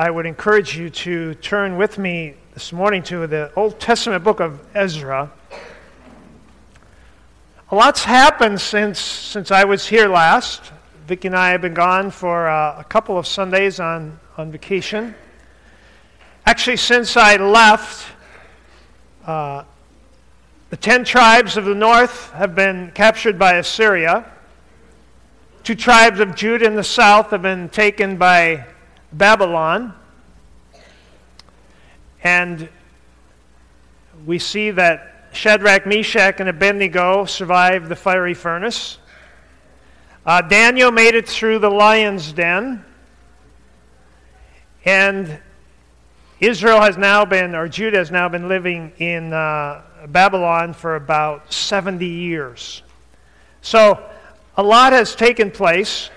I would encourage you to turn with me this morning to the Old Testament book of Ezra. A lot's happened since, since I was here last. Vicki and I have been gone for uh, a couple of Sundays on, on vacation. Actually, since I left, uh, the ten tribes of the north have been captured by Assyria. Two tribes of Judah in the south have been taken by Babylon. And we see that Shadrach, Meshach, and Abednego survived the fiery furnace. Uh, Daniel made it through the lion's den. And Israel has now been, or Judah has now been living in uh, Babylon for about 70 years. So a lot has taken place.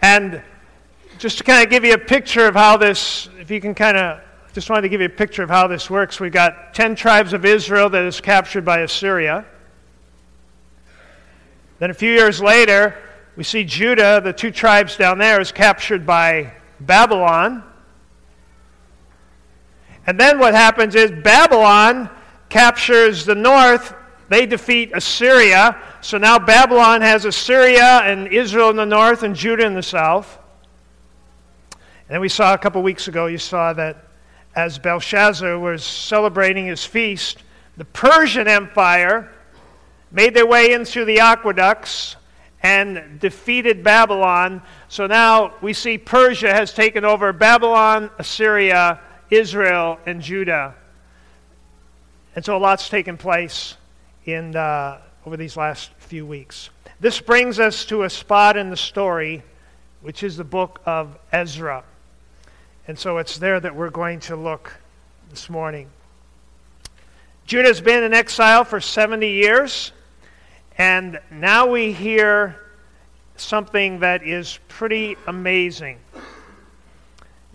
And just to kind of give you a picture of how this, if you can kind of, just wanted to give you a picture of how this works. We've got 10 tribes of Israel that is captured by Assyria. Then a few years later, we see Judah, the two tribes down there, is captured by Babylon. And then what happens is Babylon captures the north, they defeat Assyria. So now Babylon has Assyria and Israel in the north and Judah in the south. And then we saw a couple weeks ago, you saw that as Belshazzar was celebrating his feast, the Persian Empire made their way in through the aqueducts and defeated Babylon. So now we see Persia has taken over Babylon, Assyria, Israel, and Judah. And so a lot's taken place in, uh, over these last few weeks. This brings us to a spot in the story, which is the book of Ezra. And so it's there that we're going to look this morning. Judah's been in exile for 70 years, and now we hear something that is pretty amazing.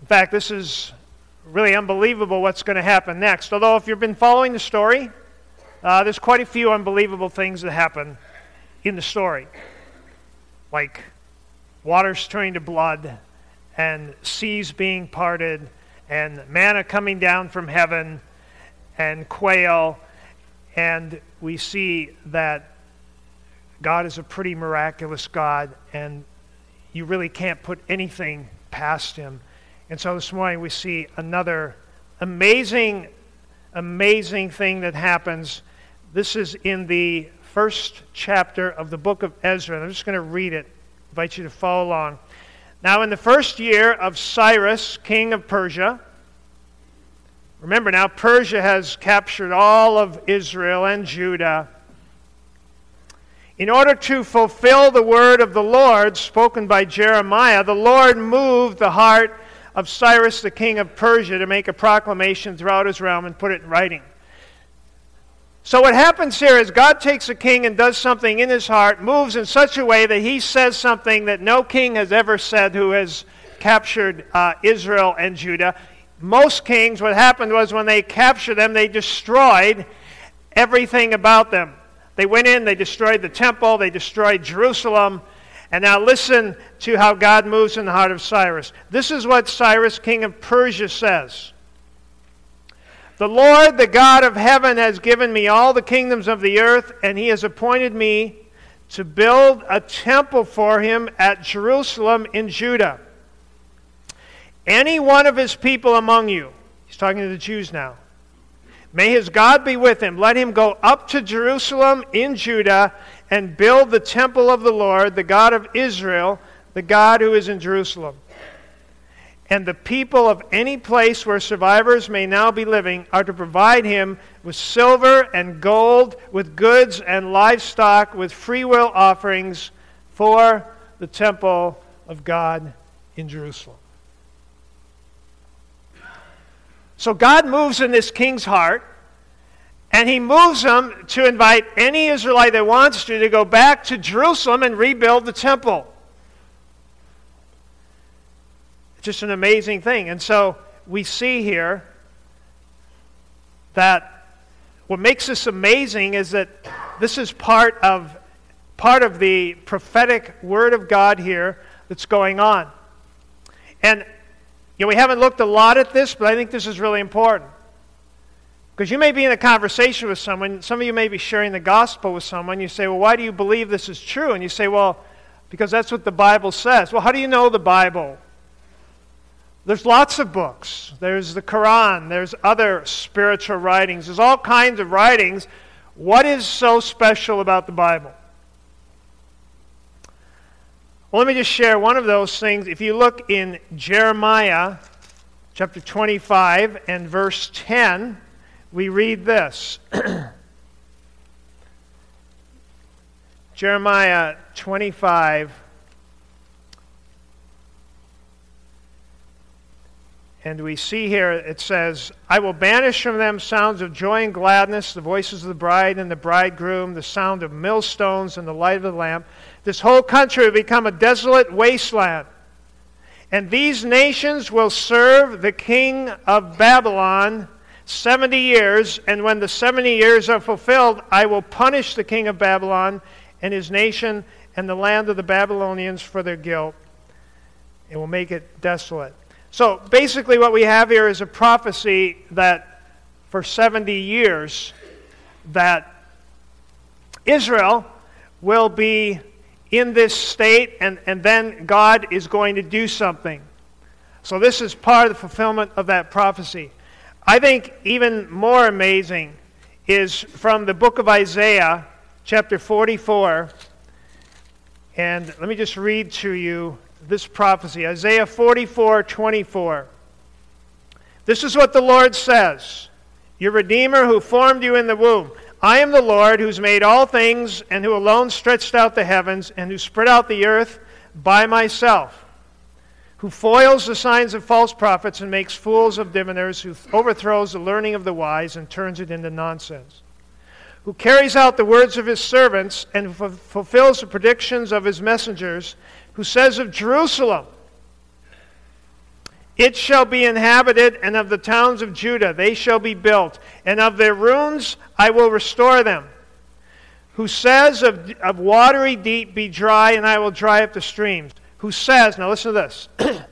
In fact, this is really unbelievable what's going to happen next. Although, if you've been following the story, uh, there's quite a few unbelievable things that happen in the story, like waters turning to blood and seas being parted, and manna coming down from heaven, and quail. And we see that God is a pretty miraculous God, and you really can't put anything past Him. And so this morning we see another amazing, amazing thing that happens. This is in the first chapter of the book of Ezra. And I'm just going to read it. Invite you to follow along. Now, in the first year of Cyrus, king of Persia, remember now, Persia has captured all of Israel and Judah. In order to fulfill the word of the Lord spoken by Jeremiah, the Lord moved the heart of Cyrus, the king of Persia, to make a proclamation throughout his realm and put it in writing. So, what happens here is God takes a king and does something in his heart, moves in such a way that he says something that no king has ever said who has captured uh, Israel and Judah. Most kings, what happened was when they captured them, they destroyed everything about them. They went in, they destroyed the temple, they destroyed Jerusalem. And now listen to how God moves in the heart of Cyrus. This is what Cyrus, king of Persia, says. The Lord, the God of heaven, has given me all the kingdoms of the earth, and he has appointed me to build a temple for him at Jerusalem in Judah. Any one of his people among you, he's talking to the Jews now, may his God be with him. Let him go up to Jerusalem in Judah and build the temple of the Lord, the God of Israel, the God who is in Jerusalem and the people of any place where survivors may now be living are to provide him with silver and gold, with goods and livestock, with freewill offerings for the temple of God in Jerusalem. So God moves in this king's heart, and he moves him to invite any Israelite that wants to to go back to Jerusalem and rebuild the temple. Just an amazing thing. And so we see here that what makes this amazing is that this is part of part of the prophetic word of God here that's going on. And You know, we haven't looked a lot at this, but I think this is really important. Because you may be in a conversation with someone, some of you may be sharing the gospel with someone. You say, Well, why do you believe this is true? And you say, Well, because that's what the Bible says. Well, how do you know the Bible? There's lots of books. There's the Quran, there's other spiritual writings, there's all kinds of writings. What is so special about the Bible? Well, let me just share one of those things. If you look in Jeremiah chapter 25 and verse 10, we read this Jeremiah 25. And we see here it says, I will banish from them sounds of joy and gladness, the voices of the bride and the bridegroom, the sound of millstones and the light of the lamp. This whole country will become a desolate wasteland. And these nations will serve the king of Babylon 70 years, and when the 70 years are fulfilled, I will punish the king of Babylon and his nation and the land of the Babylonians for their guilt. It will make it desolate. So basically, what we have here is a prophecy that for 70 years, that Israel will be in this state, and, and then God is going to do something. So, this is part of the fulfillment of that prophecy. I think even more amazing is from the book of Isaiah, chapter 44. And let me just read to you this prophecy Isaiah 44 24. This is what the Lord says Your Redeemer who formed you in the womb. I am the Lord who's made all things and who alone stretched out the heavens and who spread out the earth by myself who foils the signs of false prophets and makes fools of diviners, who overthrows the learning of the wise and turns it into nonsense, who carries out the words of his servants and fulfills the predictions of his messengers, who says of Jerusalem, it shall be inhabited, and of the towns of Judah they shall be built, and of their ruins I will restore them. Who says of, of watery deep, Be dry, and I will dry up the streams who says, now listen to this,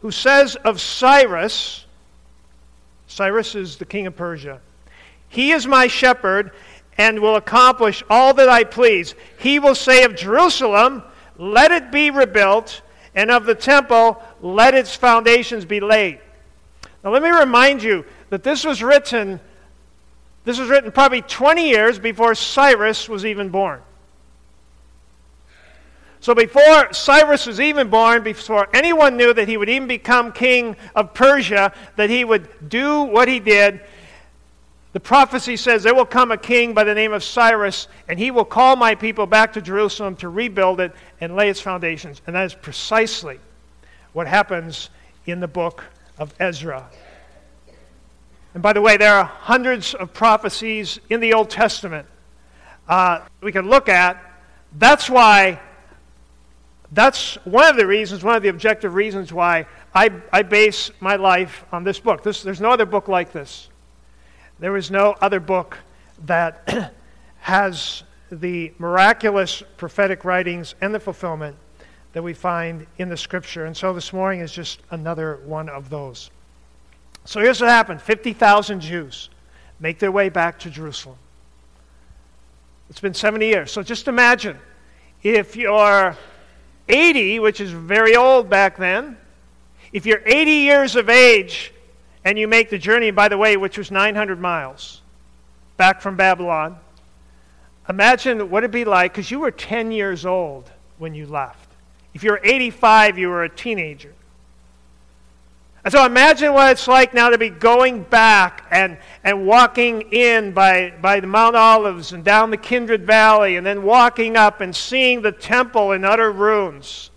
who says of Cyrus, Cyrus is the king of Persia, he is my shepherd and will accomplish all that I please. He will say of Jerusalem, let it be rebuilt, and of the temple, let its foundations be laid. Now let me remind you that this was written this was written probably 20 years before Cyrus was even born. So before Cyrus was even born, before anyone knew that he would even become king of Persia, that he would do what he did, the prophecy says there will come a king by the name of Cyrus, and he will call my people back to Jerusalem to rebuild it and lay its foundations. And that is precisely what happens in the book of Ezra. And by the way, there are hundreds of prophecies in the Old Testament uh, we can look at. That's why that's one of the reasons, one of the objective reasons why I, I base my life on this book. This, there's no other book like this. There is no other book that has the miraculous prophetic writings and the fulfillment that we find in the scripture. And so this morning is just another one of those. So here's what happened 50,000 Jews make their way back to Jerusalem. It's been 70 years. So just imagine if you're 80, which is very old back then, if you're 80 years of age and you make the journey, by the way, which was 900 miles back from Babylon, imagine what it'd be like because you were 10 years old when you left. If you were 85, you were a teenager. And so imagine what it's like now to be going back and, and walking in by, by the Mount Olives and down the Kidron Valley and then walking up and seeing the temple in utter ruins.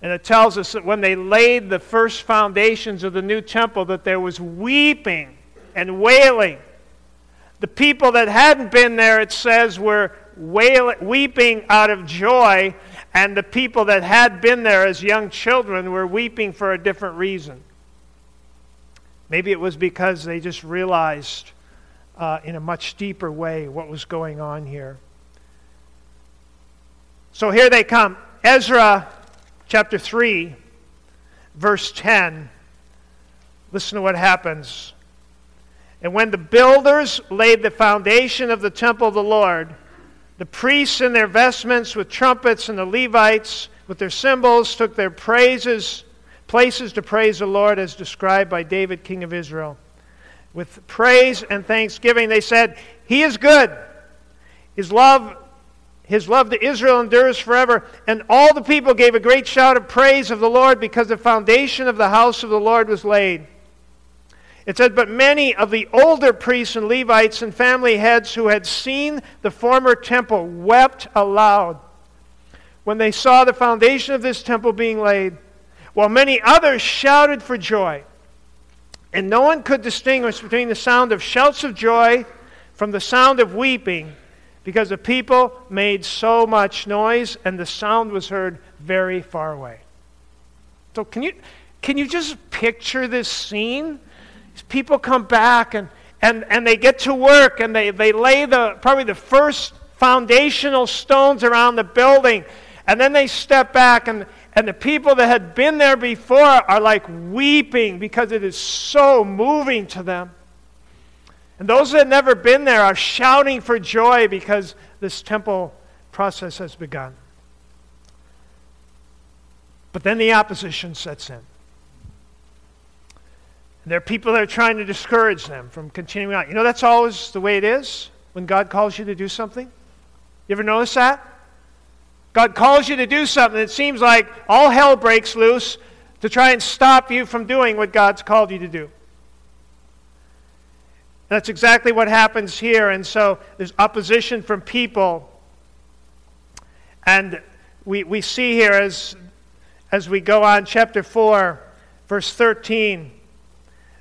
And it tells us that when they laid the first foundations of the new temple that there was weeping and wailing. The people that hadn't been there, it says, were wailing, weeping out of joy and the people that had been there as young children were weeping for a different reason. Maybe it was because they just realized uh, in a much deeper way what was going on here. So here they come. Ezra chapter 3. verse 10, listen to what happens. And when the builders laid the foundation of the temple of the Lord, the priests in their vestments with trumpets and the Levites with their cymbals took their praises, places to praise the Lord as described by David, king of Israel. With praise and thanksgiving, they said, He is good. His love, his love to Israel endures forever. And all the people gave a great shout of praise of the Lord because the foundation of the house of the Lord was laid. It said, But many of the older priests and Levites and family heads who had seen the former temple wept aloud when they saw the foundation of this temple being laid, while many others shouted for joy. And no one could distinguish between the sound of shouts of joy from the sound of weeping, because the people made so much noise and the sound was heard very far away. So, can you, can you just picture this scene? people come back and, and, and they get to work and they, they lay the probably the first foundational stones around the building. And then they step back and, and the people that had been there before are like weeping because it is so moving to them. And those that had never been there are shouting for joy because this temple process has begun. But then the opposition sets in. There are people that are trying to discourage them from continuing on. You know, that's always the way it is when God calls you to do something. You ever notice that? God calls you to do something. It seems like all hell breaks loose to try and stop you from doing what God's called you to do. That's exactly what happens here. And so there's opposition from people. And we, we see here as, as we go on, chapter 4, verse 13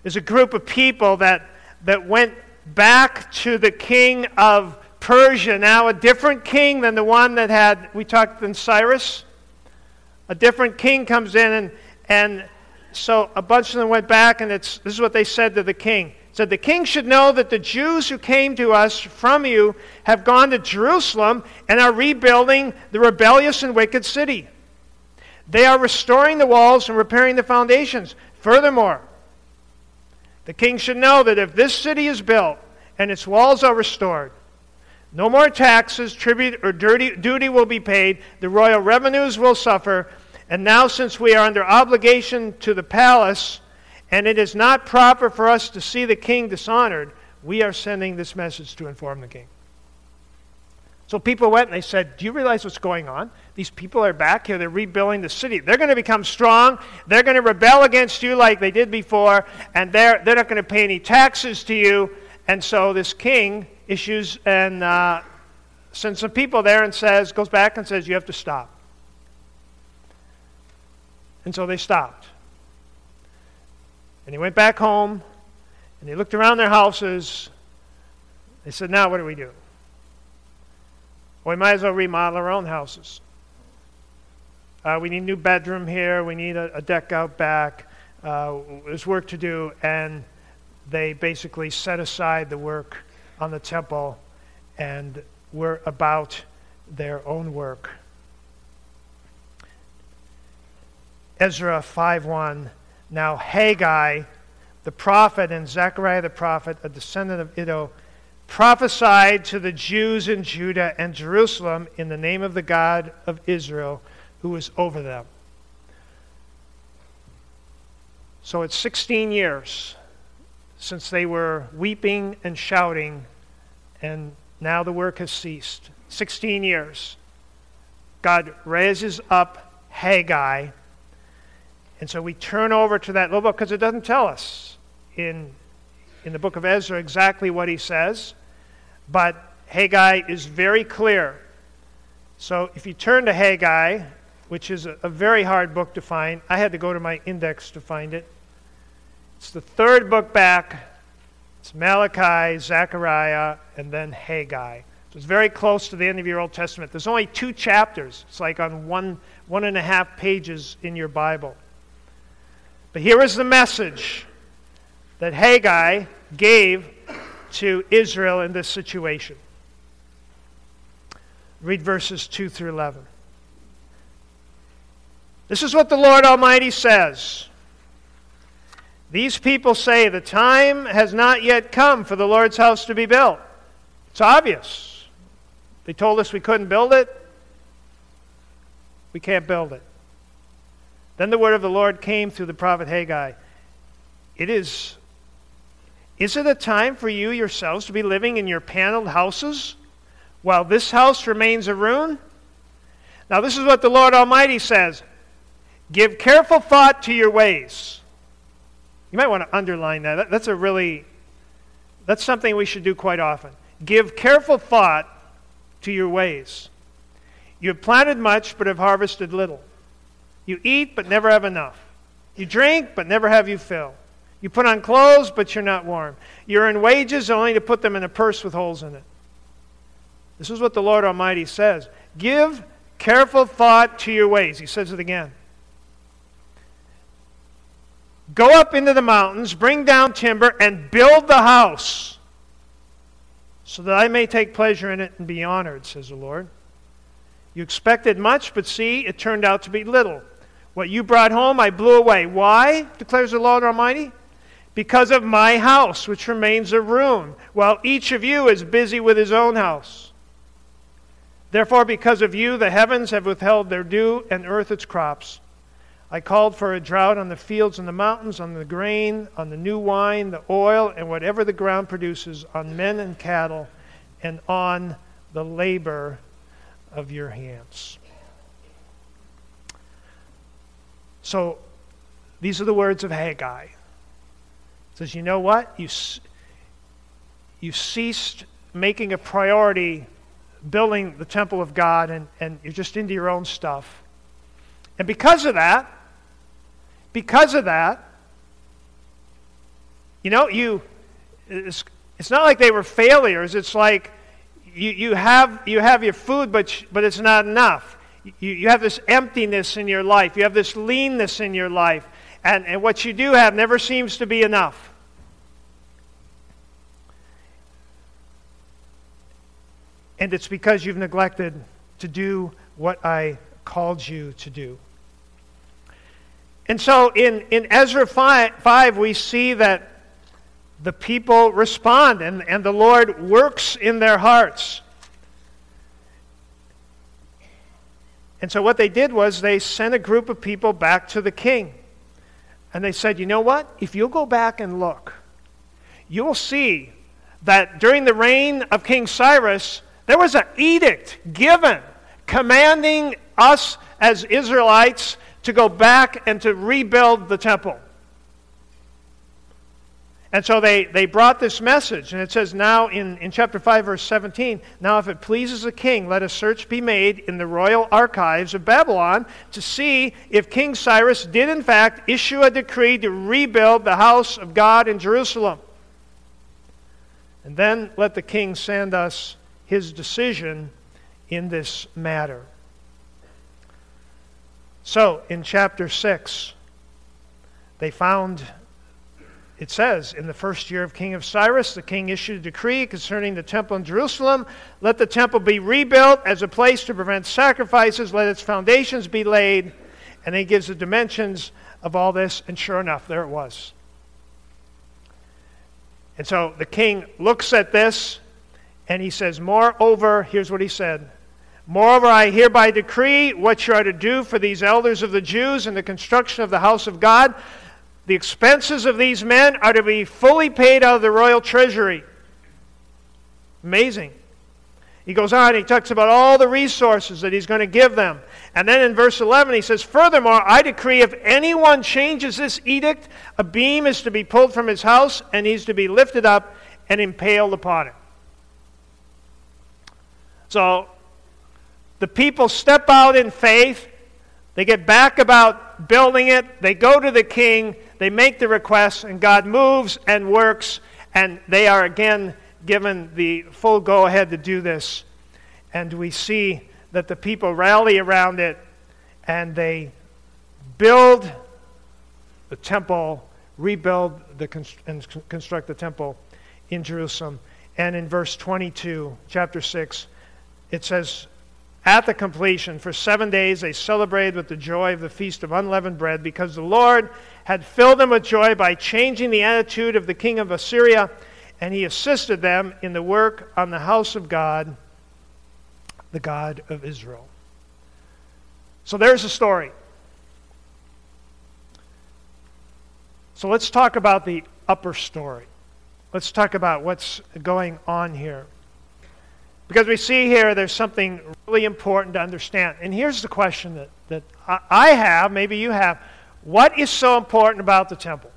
is a group of people that, that went back to the king of Persia, now a different king than the one that had, we talked in Cyrus. A different king comes in, and, and so a bunch of them went back, and it's, this is what they said to the king. Said, The king should know that the Jews who came to us from you have gone to Jerusalem and are rebuilding the rebellious and wicked city. They are restoring the walls and repairing the foundations. Furthermore, the king should know that if this city is built and its walls are restored, no more taxes, tribute, or dirty, duty will be paid. The royal revenues will suffer. And now, since we are under obligation to the palace, and it is not proper for us to see the king dishonored, we are sending this message to inform the king. So people went and they said, Do you realize what's going on? These people are back here. They're rebuilding the city. They're going to become strong. They're going to rebel against you like they did before, and they're, they're not going to pay any taxes to you. And so this king issues and uh, sends some people there and says, goes back and says, You have to stop. And so they stopped. And they went back home and they looked around their houses. They said, Now what do we do? Well, we might as well remodel our own houses. Uh, we need a new bedroom here. We need a, a deck out back. Uh, there's work to do. And they basically set aside the work on the temple and were about their own work. Ezra 5:1 Now Haggai the prophet and Zechariah the prophet a descendant of Iddo prophesied to the Jews in Judah and Jerusalem in the name of the God of Israel who was over them. So it's 16 years since they were weeping and shouting, and now the work has ceased. 16 years. God raises up Haggai. And so we turn over to that little book because it doesn't tell us in, in the book of Ezra exactly what he says, but Haggai is very clear. So if you turn to Haggai, which is a, a very hard book to find. I had to go to my index to find it. It's the third book back. It's Malachi, Zechariah, and then Haggai. So it's very close to the end of your Old Testament. There's only two chapters. It's like on one, one and a half pages in your Bible. But here is the message that Haggai gave to Israel in this situation. Read verses 2 through 11. This is what the Lord Almighty says. These people say the time has not yet come for the Lord's house to be built. It's obvious. They told us we couldn't build it. We can't build it. Then the word of the Lord came through the prophet Haggai. It is is it a time for you yourselves to be living in your paneled houses while this house remains a ruin? Now, this is what the Lord Almighty says Give careful thought to your ways. You might want to underline that. That's a really, that's something we should do quite often. Give careful thought to your ways. You have planted much, but have harvested little. You eat, but never have enough. You drink, but never have you fill. You put on clothes, but you're not warm. You earn wages only to put them in a purse with holes in it. This is what the Lord Almighty says. Give careful thought to your ways. He says it again. Go up into the mountains, bring down timber, and build the house, so that I may take pleasure in it and be honored, says the Lord. You expected much, but see, it turned out to be little. What you brought home, I blew away. Why? declares the Lord Almighty. Because of my house, which remains a ruin, while each of you is busy with his own house. Therefore, because of you, the heavens have withheld their dew, and earth its crops. I called for a drought on the fields and the mountains, on the grain, on the new wine, the oil, and whatever the ground produces, on men and cattle, and on the labor of your hands. So, these are the words of Haggai. It says, You know what? You, you ceased making a priority building the temple of God, and, and you're just into your own stuff. And because of that, because of that, you know, you, it's, it's not like they were failures. It's like you, you, have, you have your food, but, but it's not enough. You, you have this emptiness in your life. You have this leanness in your life. And, and what you do have never seems to be enough. And it's because you've neglected to do what I called you to do. And so in, in Ezra 5, 5, we see that the people respond and, and the Lord works in their hearts. And so what they did was they sent a group of people back to the king. And they said, you know what? If you'll go back and look, you'll see that during the reign of King Cyrus, there was an edict given commanding us as Israelites to go back and to rebuild the temple. And so they, they brought this message, and it says now in, in chapter 5, verse 17 Now, if it pleases the king, let a search be made in the royal archives of Babylon to see if King Cyrus did, in fact, issue a decree to rebuild the house of God in Jerusalem. And then let the king send us his decision in this matter. So, in chapter 6, they found, it says, in the first year of King of Cyrus, the king issued a decree concerning the temple in Jerusalem. Let the temple be rebuilt as a place to prevent sacrifices, let its foundations be laid. And he gives the dimensions of all this, and sure enough, there it was. And so the king looks at this and he says, Moreover, here's what he said Moreover, I hereby decree what you are to do for these elders of the Jews in the construction of the house of God. The expenses of these men are to be fully paid out of the royal treasury. Amazing. He goes on, he talks about all the resources that he's going to give them. And then in verse 11, he says, Furthermore, I decree if anyone changes this edict, a beam is to be pulled from his house, and he's to be lifted up and impaled upon it. So the people step out in faith. They get back about building it. They go to the king. They make the request, and God moves and works, and they are again given the full go ahead to do this. And we see that the people rally around it and they build the temple, rebuild the, and construct the temple in Jerusalem. And in verse 22, chapter 6, it says, at the completion, for seven days they celebrated with the joy of the feast of unleavened bread because the Lord had filled them with joy by changing the attitude of the king of Assyria, and he assisted them in the work on the house of God, the God of Israel. So there's the story. So let's talk about the upper story. Let's talk about what's going on here. Because we see here there's something really important to understand. And here's the question that, that I have, maybe you have. What is so important about the temple?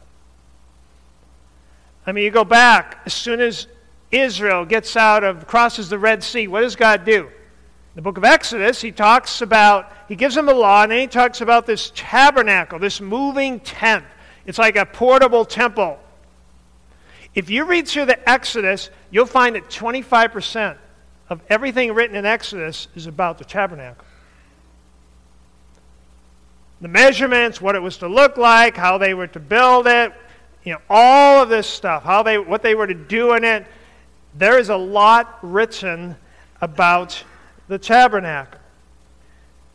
I mean, you go back, as soon as Israel gets out of, crosses the Red Sea, what does God do? In the book of Exodus, he talks about, he gives them the law, and then he talks about this tabernacle, this moving tent. It's like a portable temple. If you read through the Exodus, you'll find that 25% of everything written in Exodus is about the tabernacle the measurements, what it was to look like, how they were to build it, you know, all of this stuff, how they, what they were to do in it. There is a lot written about the tabernacle.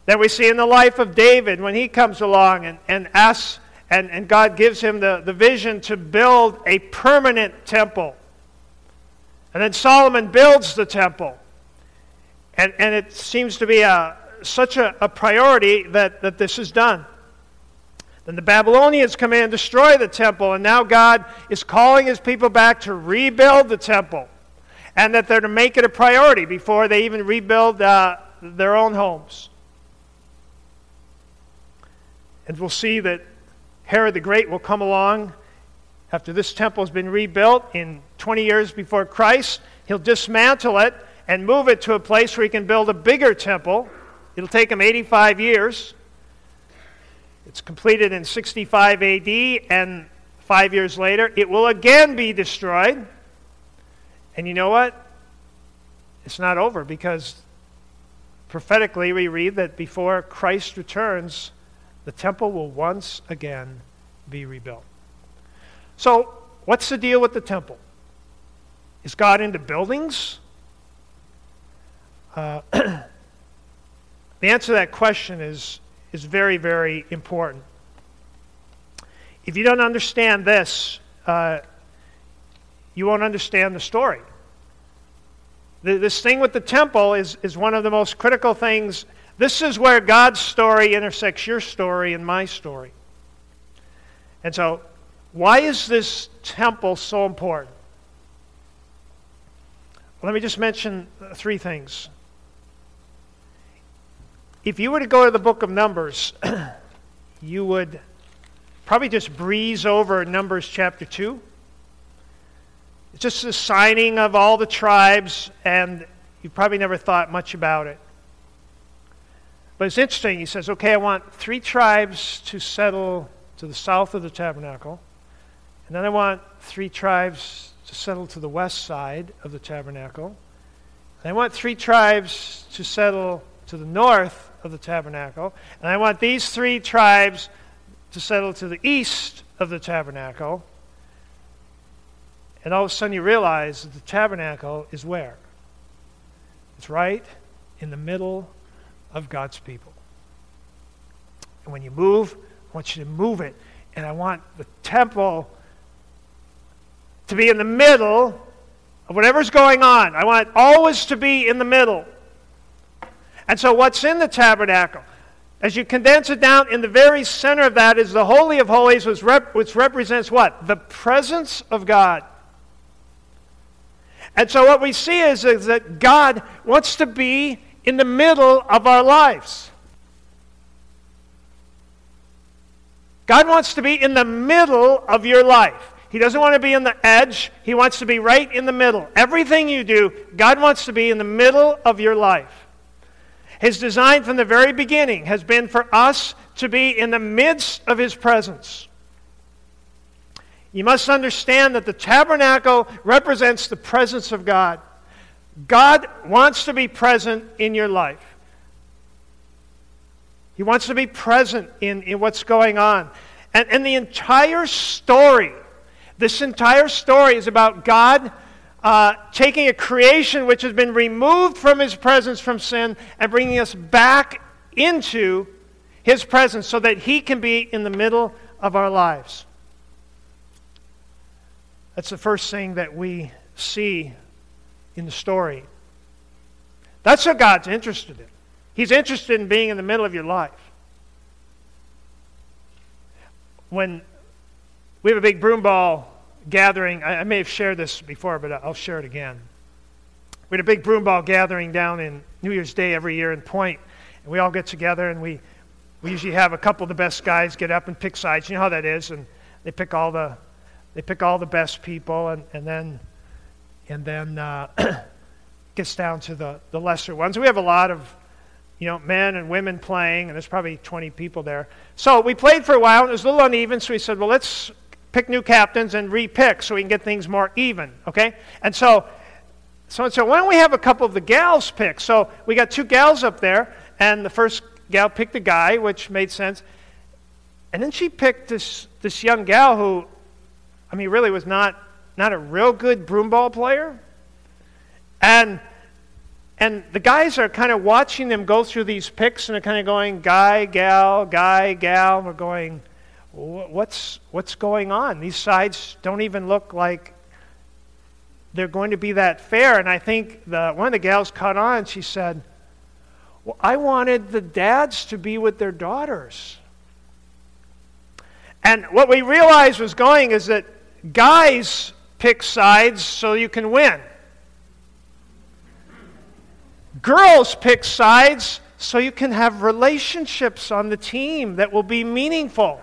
That we see in the life of David when he comes along and, and asks, and, and God gives him the, the vision to build a permanent temple. And then Solomon builds the temple. And, and it seems to be a, such a, a priority that, that this is done. Then the Babylonians come in and destroy the temple, and now God is calling his people back to rebuild the temple. And that they're to make it a priority before they even rebuild uh, their own homes. And we'll see that Herod the Great will come along after this temple has been rebuilt in 20 years before Christ. He'll dismantle it and move it to a place where he can build a bigger temple It'll take him 85 years. It's completed in 65 AD, and five years later, it will again be destroyed. And you know what? It's not over because prophetically we read that before Christ returns, the temple will once again be rebuilt. So, what's the deal with the temple? Is God into buildings? Uh, The answer to that question is, is very, very important. If you don't understand this, uh, you won't understand the story. The, this thing with the temple is, is one of the most critical things. This is where God's story intersects your story and my story. And so, why is this temple so important? Let me just mention three things. If you were to go to the book of Numbers, you would probably just breeze over Numbers chapter 2. It's just the signing of all the tribes, and you probably never thought much about it. But it's interesting. He says, okay, I want three tribes to settle to the south of the tabernacle, and then I want three tribes to settle to the west side of the tabernacle, and I want three tribes to settle to the north of the tabernacle. And I want these three tribes to settle to the east of the tabernacle. And all of a sudden you realize that the tabernacle is where? It's right in the middle of God's people. And when you move, I want you to move it. And I want the temple to be in the middle of whatever's going on. I want it always to be in the middle. And so, what's in the tabernacle? As you condense it down, in the very center of that is the Holy of Holies, which, rep- which represents what? The presence of God. And so, what we see is, is that God wants to be in the middle of our lives. God wants to be in the middle of your life. He doesn't want to be in the edge. He wants to be right in the middle. Everything you do, God wants to be in the middle of your life. His design from the very beginning has been for us to be in the midst of His presence. You must understand that the tabernacle represents the presence of God. God wants to be present in your life. He wants to be present in, in what's going on. And, and the entire story, this entire story is about God uh, taking a creation which has been removed from his presence from sin and bringing us back into his presence so that he can be in the middle of our lives. That's the first thing that we see in the story. That's what God's interested in. He's interested in being in the middle of your life. When we have a big broom ball gathering, I, I may have shared this before, but I'll share it again. We had a big broom ball gathering down in New Year's Day every year in Point, and we all get together and we, we usually have a couple of the best guys get up and pick sides. You know how that is, and they pick all the they pick all the best people, and, and then and then uh, gets down to the, the lesser ones. We have a lot of you know, men and women playing, and there's probably 20 people there. So we played for a while, and it was a little uneven, so we said, well, let's pick new captains and re-pick so we can get things more even, okay? And so someone said, why don't we have a couple of the gals pick? So we got two gals up there, and the first gal picked a guy, which made sense. And then she picked this, this young gal who, I mean, really was not, not a real good broomball player. And and the guys are kind of watching them go through these picks and they're kind of going, guy, gal, guy, gal. We're going, what's, what's going on? These sides don't even look like they're going to be that fair. And I think the, one of the gals caught on. She said, Well, I wanted the dads to be with their daughters. And what we realized was going is that guys pick sides so you can win. Girls pick sides so you can have relationships on the team that will be meaningful.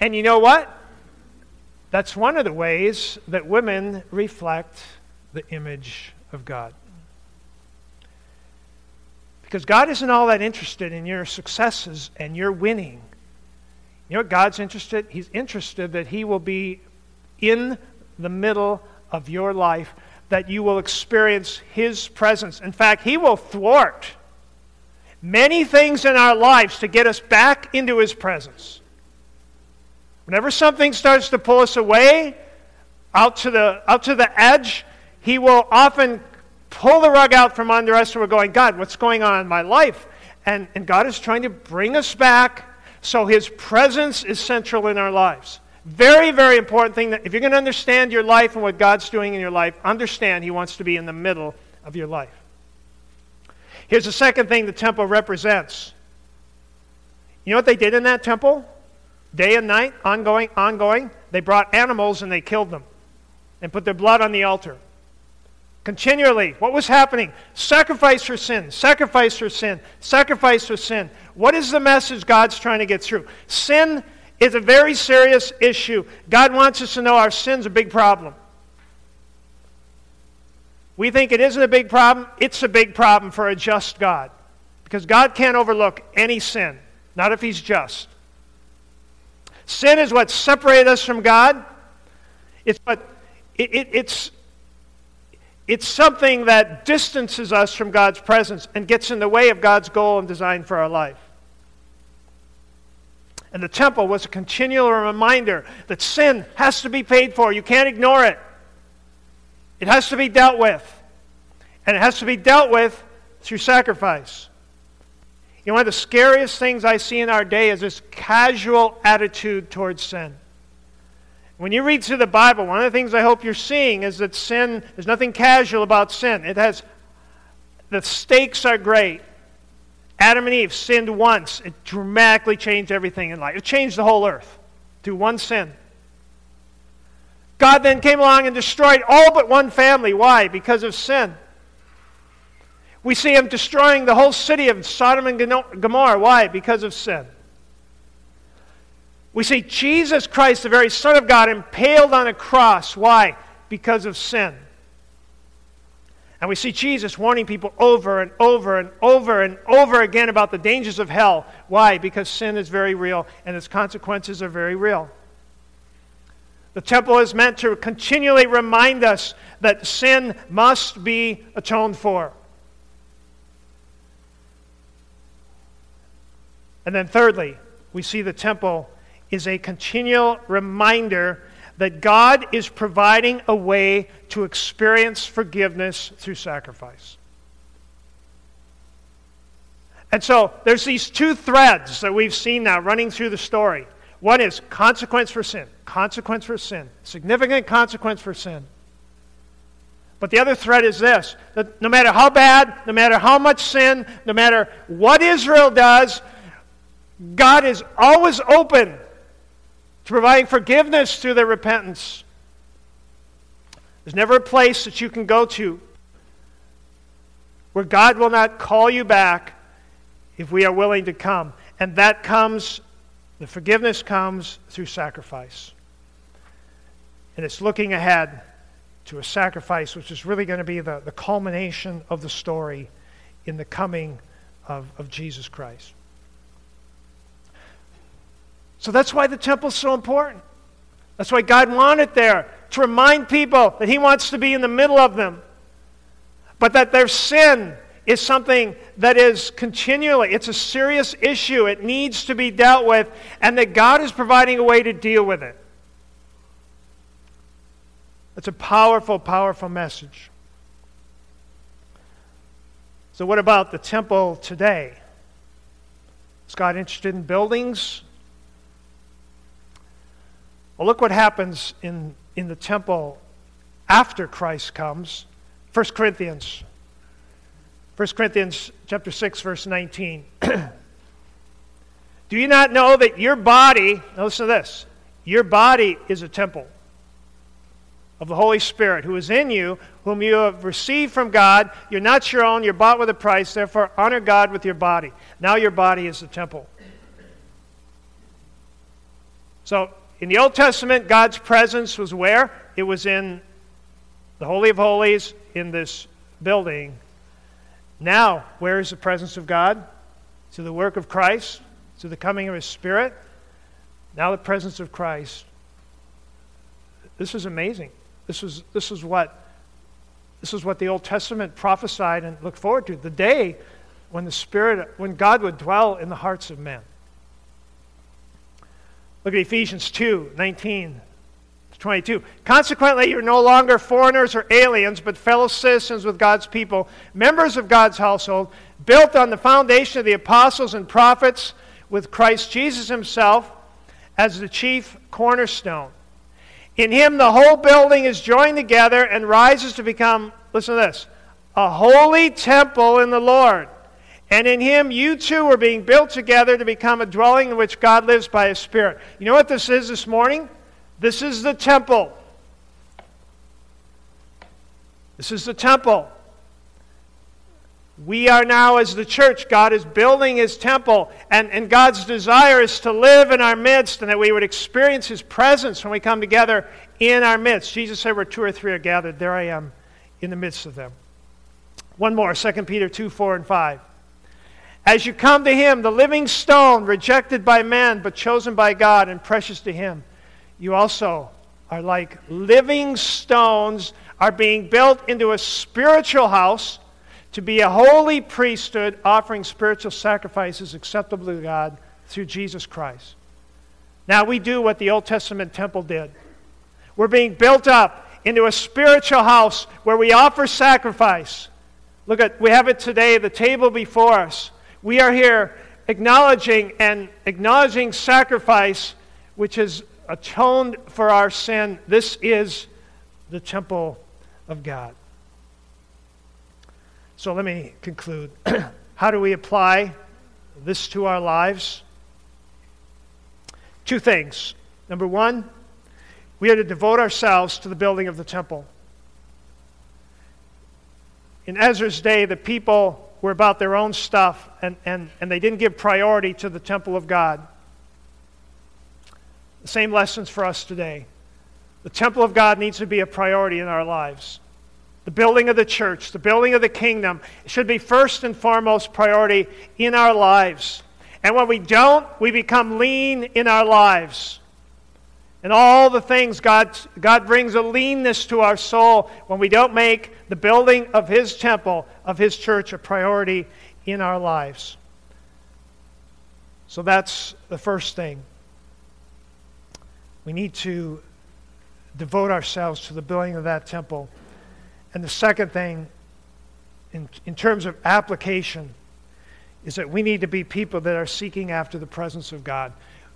And you know what? That's one of the ways that women reflect the image of God. Because God isn't all that interested in your successes and your winning. You know what God's interested? He's interested that He will be in the middle of your life that you will experience His presence. In fact, He will thwart many things in our lives to get us back into His presence. Whenever something starts to pull us away out to the, out to the edge, He will often pull the rug out from under us and we're going, God, what's going on in my life? And, and God is trying to bring us back so His presence is central in our lives. Very, very important thing that if you're going to understand your life and what God's doing in your life, understand He wants to be in the middle of your life. Here's the second thing the temple represents. You know what they did in that temple? Day and night, ongoing, ongoing. They brought animals and they killed them and put their blood on the altar. Continually, what was happening? Sacrifice for sin, sacrifice for sin, sacrifice for sin. What is the message God's trying to get through? Sin is a very serious issue. God wants us to know our sin's a big problem. We think it isn't a big problem. It's a big problem for a just God. Because God can't overlook any sin, not if He's just. Sin is what separates us from God. It's what it, it, it's it's something that distances us from God's presence and gets in the way of God's goal and design for our life. And the temple was a continual reminder that sin has to be paid for. You can't ignore it. It has to be dealt with. And it has to be dealt with through sacrifice. You know, one of the scariest things I see in our day is this casual attitude towards sin. When you read through the Bible, one of the things I hope you're seeing is that sin, there's nothing casual about sin. It has, the stakes are great. Adam and Eve sinned once. It dramatically changed everything in life. It changed the whole earth through one sin. God then came along and destroyed all but one family. Why? Because of sin. We see him destroying the whole city of Sodom and Gomorrah. Why? Because of sin. We see Jesus Christ, the very Son of God, impaled on a cross. Why? Because of sin. And we see Jesus warning people over and over and over and over again about the dangers of hell. Why? Because sin is very real and its consequences are very real. The temple is meant to continually remind us that sin must be atoned for. And then, thirdly, we see the temple is a continual reminder that God is providing a way to experience forgiveness through sacrifice. And so there's these two threads that we've seen now running through the story. One is consequence for sin, consequence for sin, significant consequence for sin. But the other thread is this that no matter how bad, no matter how much sin, no matter what Israel does, God is always open to providing forgiveness through their repentance. There's never a place that you can go to where God will not call you back if we are willing to come. And that comes, the forgiveness comes through sacrifice. And it's looking ahead to a sacrifice which is really going to be the, the culmination of the story in the coming of, of Jesus Christ. So that's why the temple is so important. That's why God wanted there to remind people that He wants to be in the middle of them, but that their sin is something that is continually, it's a serious issue. It needs to be dealt with, and that God is providing a way to deal with it. It's a powerful, powerful message. So, what about the temple today? Is God interested in buildings? Well, look what happens in, in the temple after Christ comes. 1 Corinthians 1 Corinthians chapter 6 verse 19. Do you not know that your body, listen to this, your body is a temple of the Holy Spirit who is in you, whom you have received from God. You're not your own, you're bought with a price. Therefore, honor God with your body. Now your body is the temple. So, in the Old Testament, God's presence was where? It was in the Holy of Holies, in this building now, where is the presence of God? To the work of Christ, to the coming of His Spirit. Now, the presence of Christ. This is amazing. This is, this is what this is what the Old Testament prophesied and looked forward to. The day when the Spirit, when God would dwell in the hearts of men. Look at Ephesians 2 19 to 22. Consequently, you're no longer foreigners or aliens, but fellow citizens with God's people, members of God's household, built on the foundation of the apostles and prophets, with Christ Jesus himself as the chief cornerstone. In him, the whole building is joined together and rises to become, listen to this, a holy temple in the Lord. And in him, you too are being built together to become a dwelling in which God lives by his Spirit. You know what this is this morning? This is the temple. This is the temple. We are now, as the church, God is building his temple, and, and God's desire is to live in our midst and that we would experience his presence when we come together in our midst. Jesus said, Where two or three are gathered, there I am in the midst of them. One more 2 Peter 2 4 and 5. As you come to him, the living stone, rejected by men, but chosen by God and precious to him you also are like living stones, are being built into a spiritual house to be a holy priesthood, offering spiritual sacrifices acceptable to God through Jesus Christ. Now we do what the Old Testament temple did. We're being built up into a spiritual house where we offer sacrifice. Look at, we have it today, the table before us. We are here acknowledging and acknowledging sacrifice, which has atoned for our sin. This is the temple of God. So let me conclude. How do we apply this to our lives? Two things. Number one, we are to devote ourselves to the building of the temple. In Ezra's day, the people were about their own stuff and, and, and they didn't give priority to the temple of God. The same lessons for us today. The temple of God needs to be a priority in our lives. The building of the church, the building of the kingdom should be first and foremost priority in our lives. And when we don't, we become lean in our lives. And all the things God, God brings a leanness to our soul when we don't make the building of His temple, of His church, a priority in our lives. So that's the first thing. We need to devote ourselves to the building of that temple. And the second thing, in, in terms of application, is that we need to be people that are seeking after the presence of God.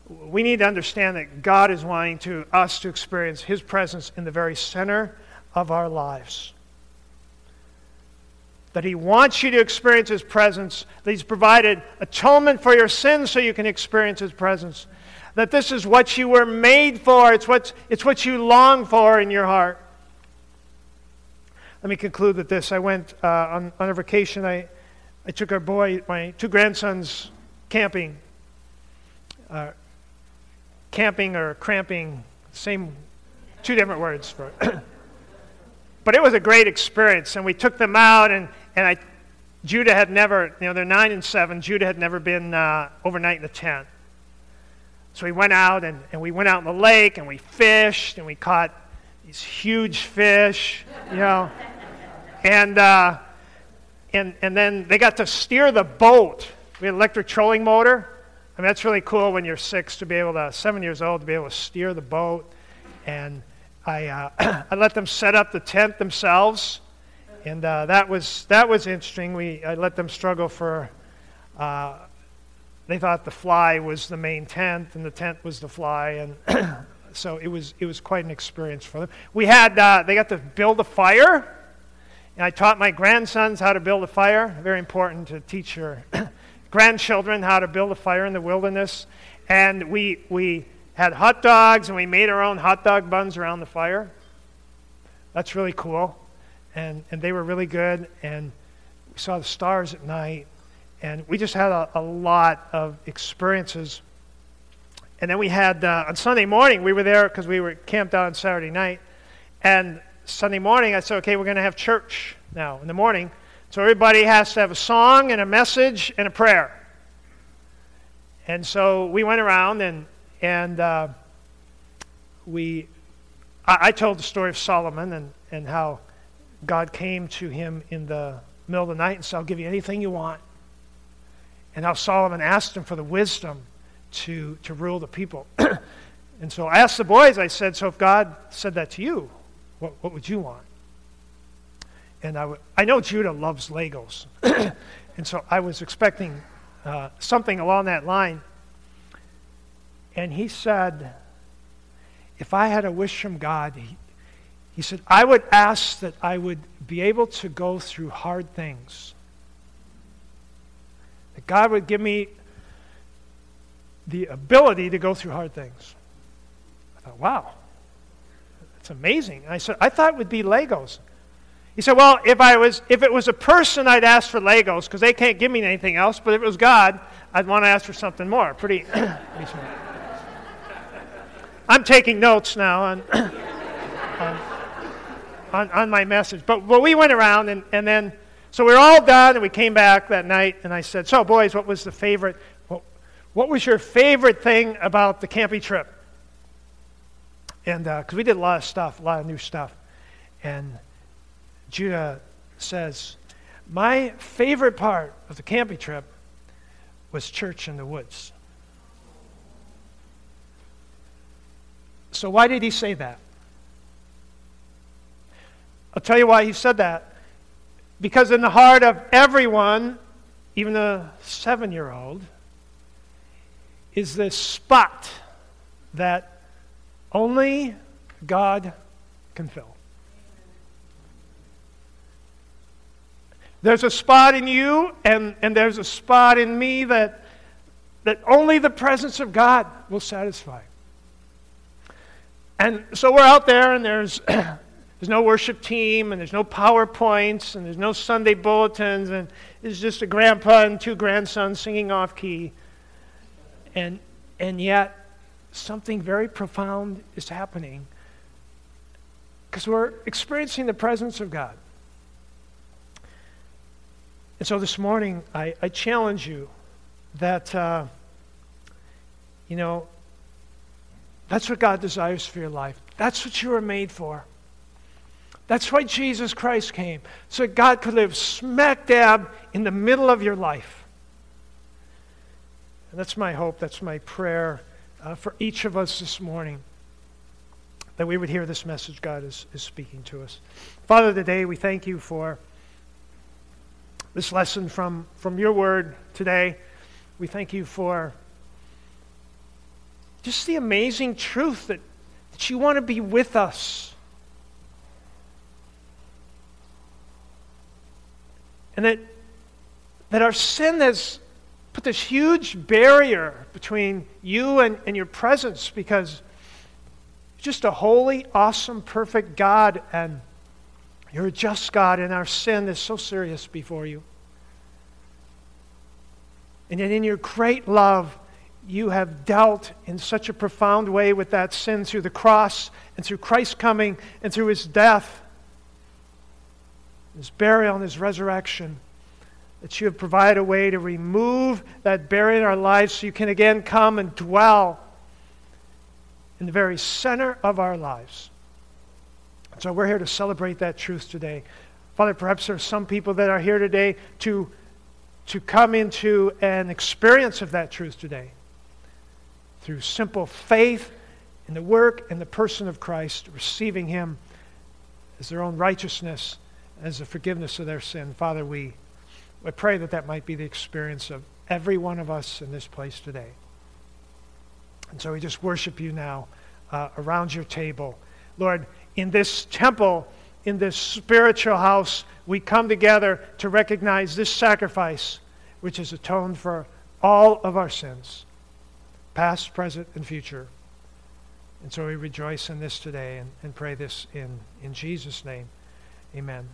We need to understand that God is wanting to us to experience His presence in the very center of our lives. That He wants you to experience His presence, that He's provided atonement for your sins so you can experience His presence. That this is what you were made for, it's what, it's what you long for in your heart. Let me conclude with this. I went uh, on, on a vacation. I, I took our boy, my two grandsons, camping. Uh, camping or cramping, same, two different words for it. but it was a great experience, and we took them out, and, and I, Judah had never, you know, they're nine and seven. Judah had never been uh, overnight in a tent. So we went out, and, and we went out in the lake, and we fished, and we caught these huge fish, you know. and, uh, and, and then they got to steer the boat. We had an electric trolling motor. I mean, that's really cool when you're six to be able to, seven years old, to be able to steer the boat. And I, uh, I let them set up the tent themselves. And uh, that, was, that was interesting. We, I let them struggle for, uh, they thought the fly was the main tent and the tent was the fly. And so it was, it was quite an experience for them. We had, uh, they got to build a fire and I taught my grandsons how to build a fire. Very important to teach your grandchildren how to build a fire in the wilderness. And we, we had hot dogs and we made our own hot dog buns around the fire. That's really cool. And, and they were really good. And we saw the stars at night. And we just had a, a lot of experiences. And then we had, uh, on Sunday morning, we were there because we were camped out on Saturday night. And Sunday morning, I said, okay, we're going to have church now in the morning. So everybody has to have a song and a message and a prayer. And so we went around and, and uh, we, I, I, told the story of Solomon and, and how God came to him in the middle of the night and said, I'll give you anything you want. And how Solomon asked him for the wisdom to, to rule the people. and so I asked the boys, I said, so if God said that to you, what, what would you want? And I, w- I know Judah loves Legos. and so I was expecting uh, something along that line. And he said, if I had a wish from God, he, he said, I would ask that I would be able to go through hard things. That God would give me the ability to go through hard things. I thought, wow, that's amazing. I said, I thought it would be Legos. He said, Well, if, I was, if it was a person, I'd ask for Legos because they can't give me anything else. But if it was God, I'd want to ask for something more. Pretty. I'm taking notes now on, on, on, on, my message. But, but we went around, and, and then, so we were all done, and we came back that night, and I said, So, boys, what was the favorite? What, what was your favorite thing about the camping trip? And because uh, we did a lot of stuff, a lot of new stuff. And Judah says, My favorite part of the camping trip was church in the woods. So, why did he say that? I'll tell you why he said that. Because in the heart of everyone, even a seven year old, is this spot that only God can fill. There's a spot in you, and, and there's a spot in me that, that only the presence of God will satisfy. And so we're out there, and there's, there's no worship team, and there's no PowerPoints, and there's no Sunday bulletins, and it's just a grandpa and two grandsons singing off key. And, and yet, something very profound is happening because we're experiencing the presence of God. And so this morning, I, I challenge you that, uh, you know, that's what God desires for your life. That's what you were made for. That's why Jesus Christ came, so God could live smack dab in the middle of your life. And that's my hope, that's my prayer uh, for each of us this morning that we would hear this message God is, is speaking to us. Father, today we thank you for this lesson from, from your word today. We thank you for just the amazing truth that, that you want to be with us. And that, that our sin has put this huge barrier between you and, and your presence because just a holy, awesome, perfect God, and you're a just God, and our sin is so serious before you. And yet, in your great love, you have dealt in such a profound way with that sin through the cross and through Christ's coming and through his death, his burial, and his resurrection. That you have provided a way to remove that barrier in our lives so you can again come and dwell in the very center of our lives. So we're here to celebrate that truth today. Father, perhaps there are some people that are here today to, to come into an experience of that truth today through simple faith in the work and the person of Christ, receiving Him as their own righteousness, as the forgiveness of their sin. Father, we, we pray that that might be the experience of every one of us in this place today. And so we just worship you now uh, around your table. Lord, in this temple, in this spiritual house, we come together to recognize this sacrifice, which has atoned for all of our sins past, present, and future. And so we rejoice in this today and, and pray this in, in Jesus' name. Amen.